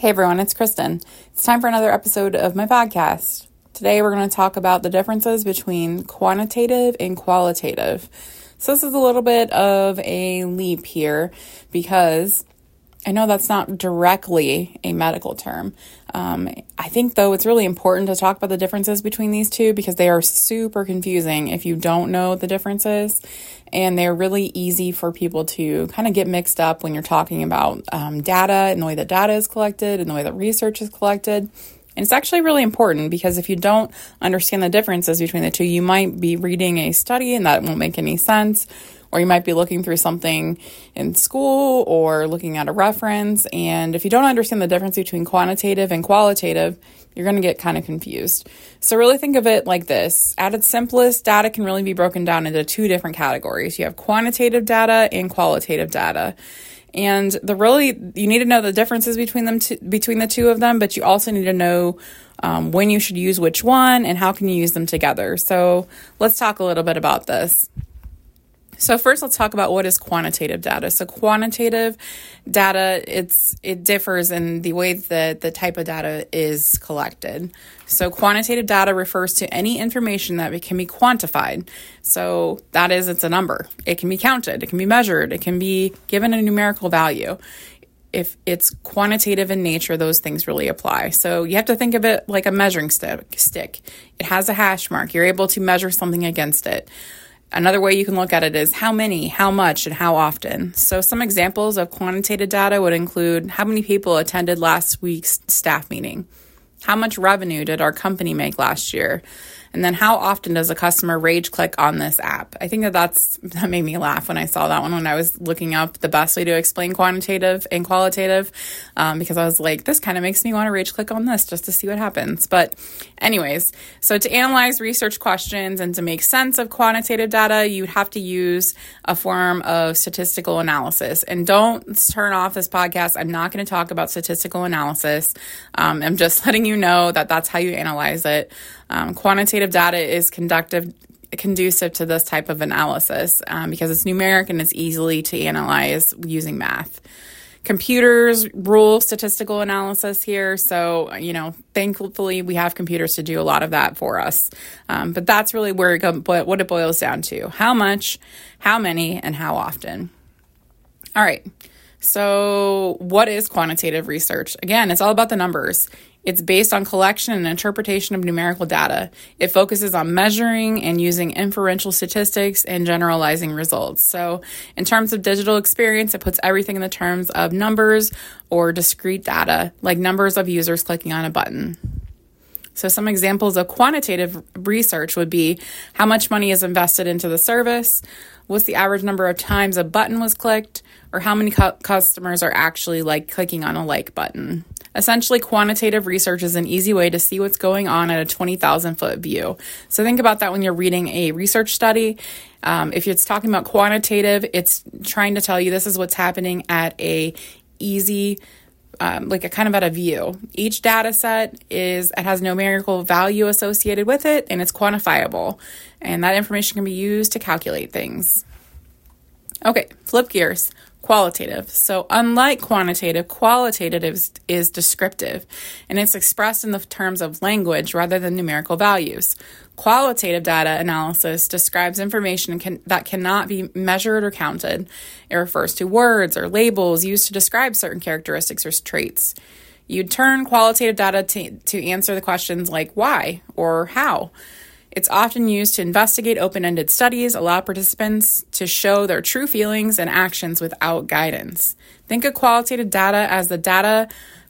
Hey everyone, it's Kristen. It's time for another episode of my podcast. Today we're going to talk about the differences between quantitative and qualitative. So, this is a little bit of a leap here because I know that's not directly a medical term. Um, I think, though, it's really important to talk about the differences between these two because they are super confusing if you don't know the differences. And they're really easy for people to kind of get mixed up when you're talking about um, data and the way that data is collected and the way that research is collected. And it's actually really important because if you don't understand the differences between the two, you might be reading a study and that won't make any sense or you might be looking through something in school or looking at a reference. And if you don't understand the difference between quantitative and qualitative, you're going to get kind of confused. So, really think of it like this at its simplest, data can really be broken down into two different categories you have quantitative data and qualitative data. And the really, you need to know the differences between them, t- between the two of them, but you also need to know um, when you should use which one and how can you use them together. So let's talk a little bit about this. So first let's talk about what is quantitative data. So quantitative data it's it differs in the way that the type of data is collected. So quantitative data refers to any information that can be quantified. So that is it's a number. It can be counted, it can be measured, it can be given a numerical value if it's quantitative in nature, those things really apply. So you have to think of it like a measuring stick. It has a hash mark. You're able to measure something against it. Another way you can look at it is how many, how much, and how often. So, some examples of quantitative data would include how many people attended last week's staff meeting, how much revenue did our company make last year, and then how often does a customer rage click on this app? I think that that's that made me laugh when I saw that one when I was looking up the best way to explain quantitative and qualitative um, because I was like, this kind of makes me want to rage click on this just to see what happens. But, anyways, so to analyze research questions and to make sense of quantitative data, you would have to use a form of statistical analysis. And don't turn off this podcast. I'm not going to talk about statistical analysis. Um, I'm just letting you know that that's how you analyze it. Um, quantitative data is conductive, conducive to this type of analysis um, because it's numeric and it's easily to analyze using math. Computers rule statistical analysis here, so you know, thankfully we have computers to do a lot of that for us. Um, but that's really where it what it boils down to: how much, how many, and how often. All right. So, what is quantitative research? Again, it's all about the numbers. It's based on collection and interpretation of numerical data. It focuses on measuring and using inferential statistics and generalizing results. So, in terms of digital experience, it puts everything in the terms of numbers or discrete data, like numbers of users clicking on a button. So, some examples of quantitative research would be how much money is invested into the service, what's the average number of times a button was clicked, or how many cu- customers are actually like clicking on a like button. Essentially, quantitative research is an easy way to see what's going on at a 20,000 foot view. So think about that when you're reading a research study. Um, if it's talking about quantitative, it's trying to tell you this is what's happening at a easy um, like a kind of at a view. Each data set is it has numerical value associated with it and it's quantifiable. And that information can be used to calculate things. Okay, flip gears qualitative. So, unlike quantitative, qualitative is, is, descriptive and it's expressed in the terms of language rather than numerical values. Qualitative data analysis describes information can, that cannot be measured or counted. It refers to words or labels used to describe certain characteristics or traits. You'd turn qualitative data to, to answer the questions like why or how. It's often used to investigate open ended studies, allow participants to show their true feelings and actions without guidance. Think of qualitative data as the data,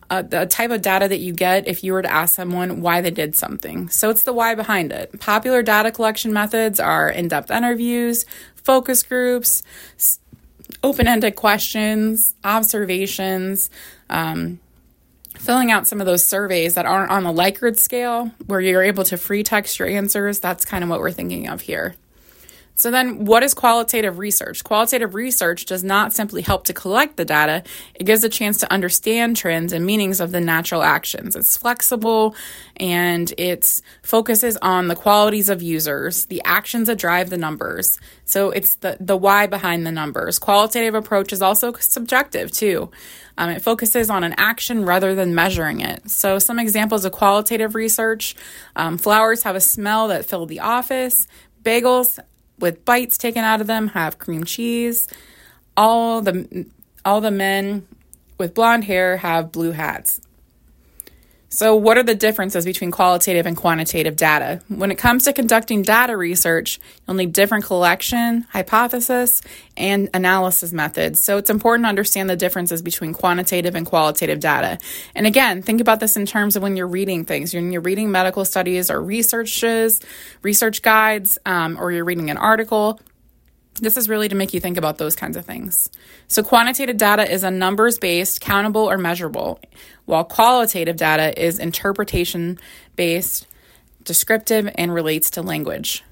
uh, the type of data that you get if you were to ask someone why they did something. So it's the why behind it. Popular data collection methods are in depth interviews, focus groups, open ended questions, observations. Um, filling out some of those surveys that aren't on the Likert scale, where you're able to free text your answers, that's kind of what we're thinking of here. So, then what is qualitative research? Qualitative research does not simply help to collect the data, it gives a chance to understand trends and meanings of the natural actions. It's flexible and it focuses on the qualities of users, the actions that drive the numbers. So, it's the, the why behind the numbers. Qualitative approach is also subjective too. Um, it focuses on an action rather than measuring it. So, some examples of qualitative research um, flowers have a smell that filled the office, bagels with bites taken out of them have cream cheese. All the all the men with blonde hair have blue hats. So, what are the differences between qualitative and quantitative data? When it comes to conducting data research, you'll need different collection, hypothesis, and analysis methods. So, it's important to understand the differences between quantitative and qualitative data. And again, think about this in terms of when you're reading things. When you're reading medical studies or researches, research guides, um, or you're reading an article, this is really to make you think about those kinds of things. So, quantitative data is a numbers based, countable, or measurable, while qualitative data is interpretation based, descriptive, and relates to language.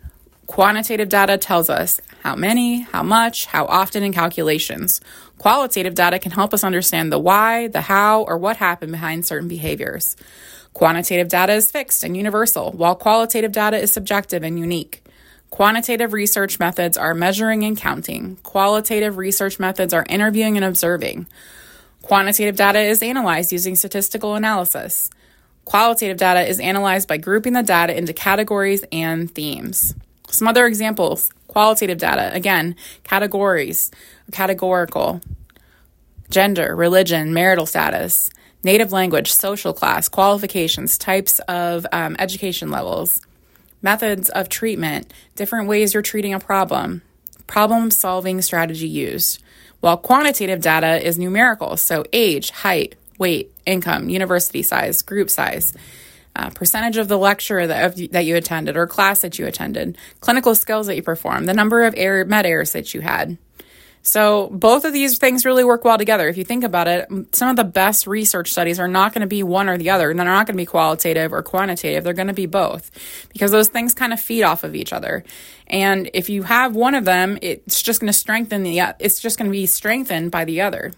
Quantitative data tells us how many, how much, how often, and calculations. Qualitative data can help us understand the why, the how, or what happened behind certain behaviors. Quantitative data is fixed and universal, while qualitative data is subjective and unique. Quantitative research methods are measuring and counting. Qualitative research methods are interviewing and observing. Quantitative data is analyzed using statistical analysis. Qualitative data is analyzed by grouping the data into categories and themes. Some other examples qualitative data, again, categories, categorical, gender, religion, marital status, native language, social class, qualifications, types of um, education levels methods of treatment, different ways you're treating a problem, problem solving strategy used. While quantitative data is numerical, so age, height, weight, income, university size, group size, uh, percentage of the lecture that, that you attended or class that you attended, clinical skills that you performed, the number of air, med errors that you had. So, both of these things really work well together. If you think about it, some of the best research studies are not going to be one or the other. They're not going to be qualitative or quantitative. They're going to be both because those things kind of feed off of each other. And if you have one of them, it's just going to strengthen the, it's just going to be strengthened by the other.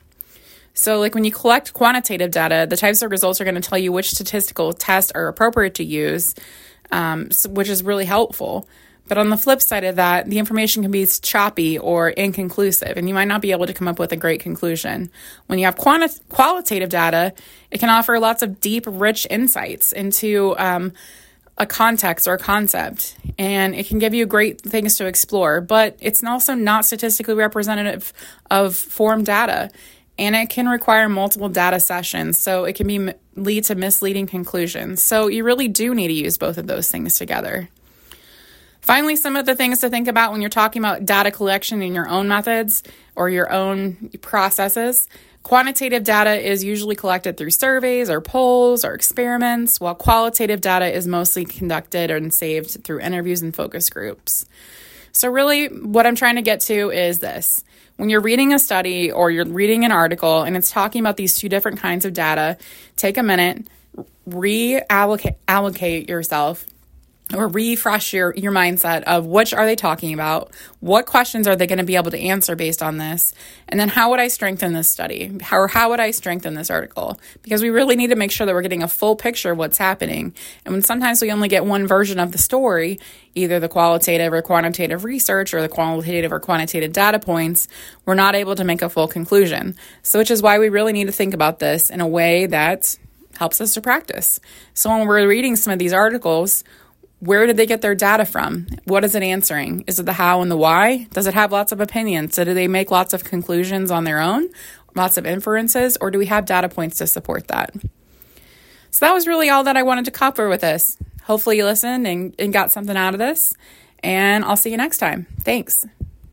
So, like when you collect quantitative data, the types of results are going to tell you which statistical tests are appropriate to use, um, which is really helpful. But on the flip side of that, the information can be choppy or inconclusive, and you might not be able to come up with a great conclusion. When you have quanti- qualitative data, it can offer lots of deep, rich insights into um, a context or a concept, and it can give you great things to explore, but it's also not statistically representative of form data. And it can require multiple data sessions, so it can be lead to misleading conclusions. So you really do need to use both of those things together. Finally, some of the things to think about when you're talking about data collection in your own methods or your own processes. Quantitative data is usually collected through surveys or polls or experiments, while qualitative data is mostly conducted and saved through interviews and focus groups. So, really, what I'm trying to get to is this. When you're reading a study or you're reading an article and it's talking about these two different kinds of data, take a minute, reallocate allocate yourself or refresh your, your mindset of which are they talking about? What questions are they going to be able to answer based on this? And then how would I strengthen this study? How, or how would I strengthen this article? Because we really need to make sure that we're getting a full picture of what's happening. And when sometimes we only get one version of the story, either the qualitative or quantitative research or the qualitative or quantitative data points, we're not able to make a full conclusion. So, which is why we really need to think about this in a way that helps us to practice. So, when we're reading some of these articles, where did they get their data from? What is it answering? Is it the how and the why? Does it have lots of opinions? So do they make lots of conclusions on their own, lots of inferences, or do we have data points to support that? So that was really all that I wanted to cover with this. Hopefully you listened and, and got something out of this, and I'll see you next time. Thanks.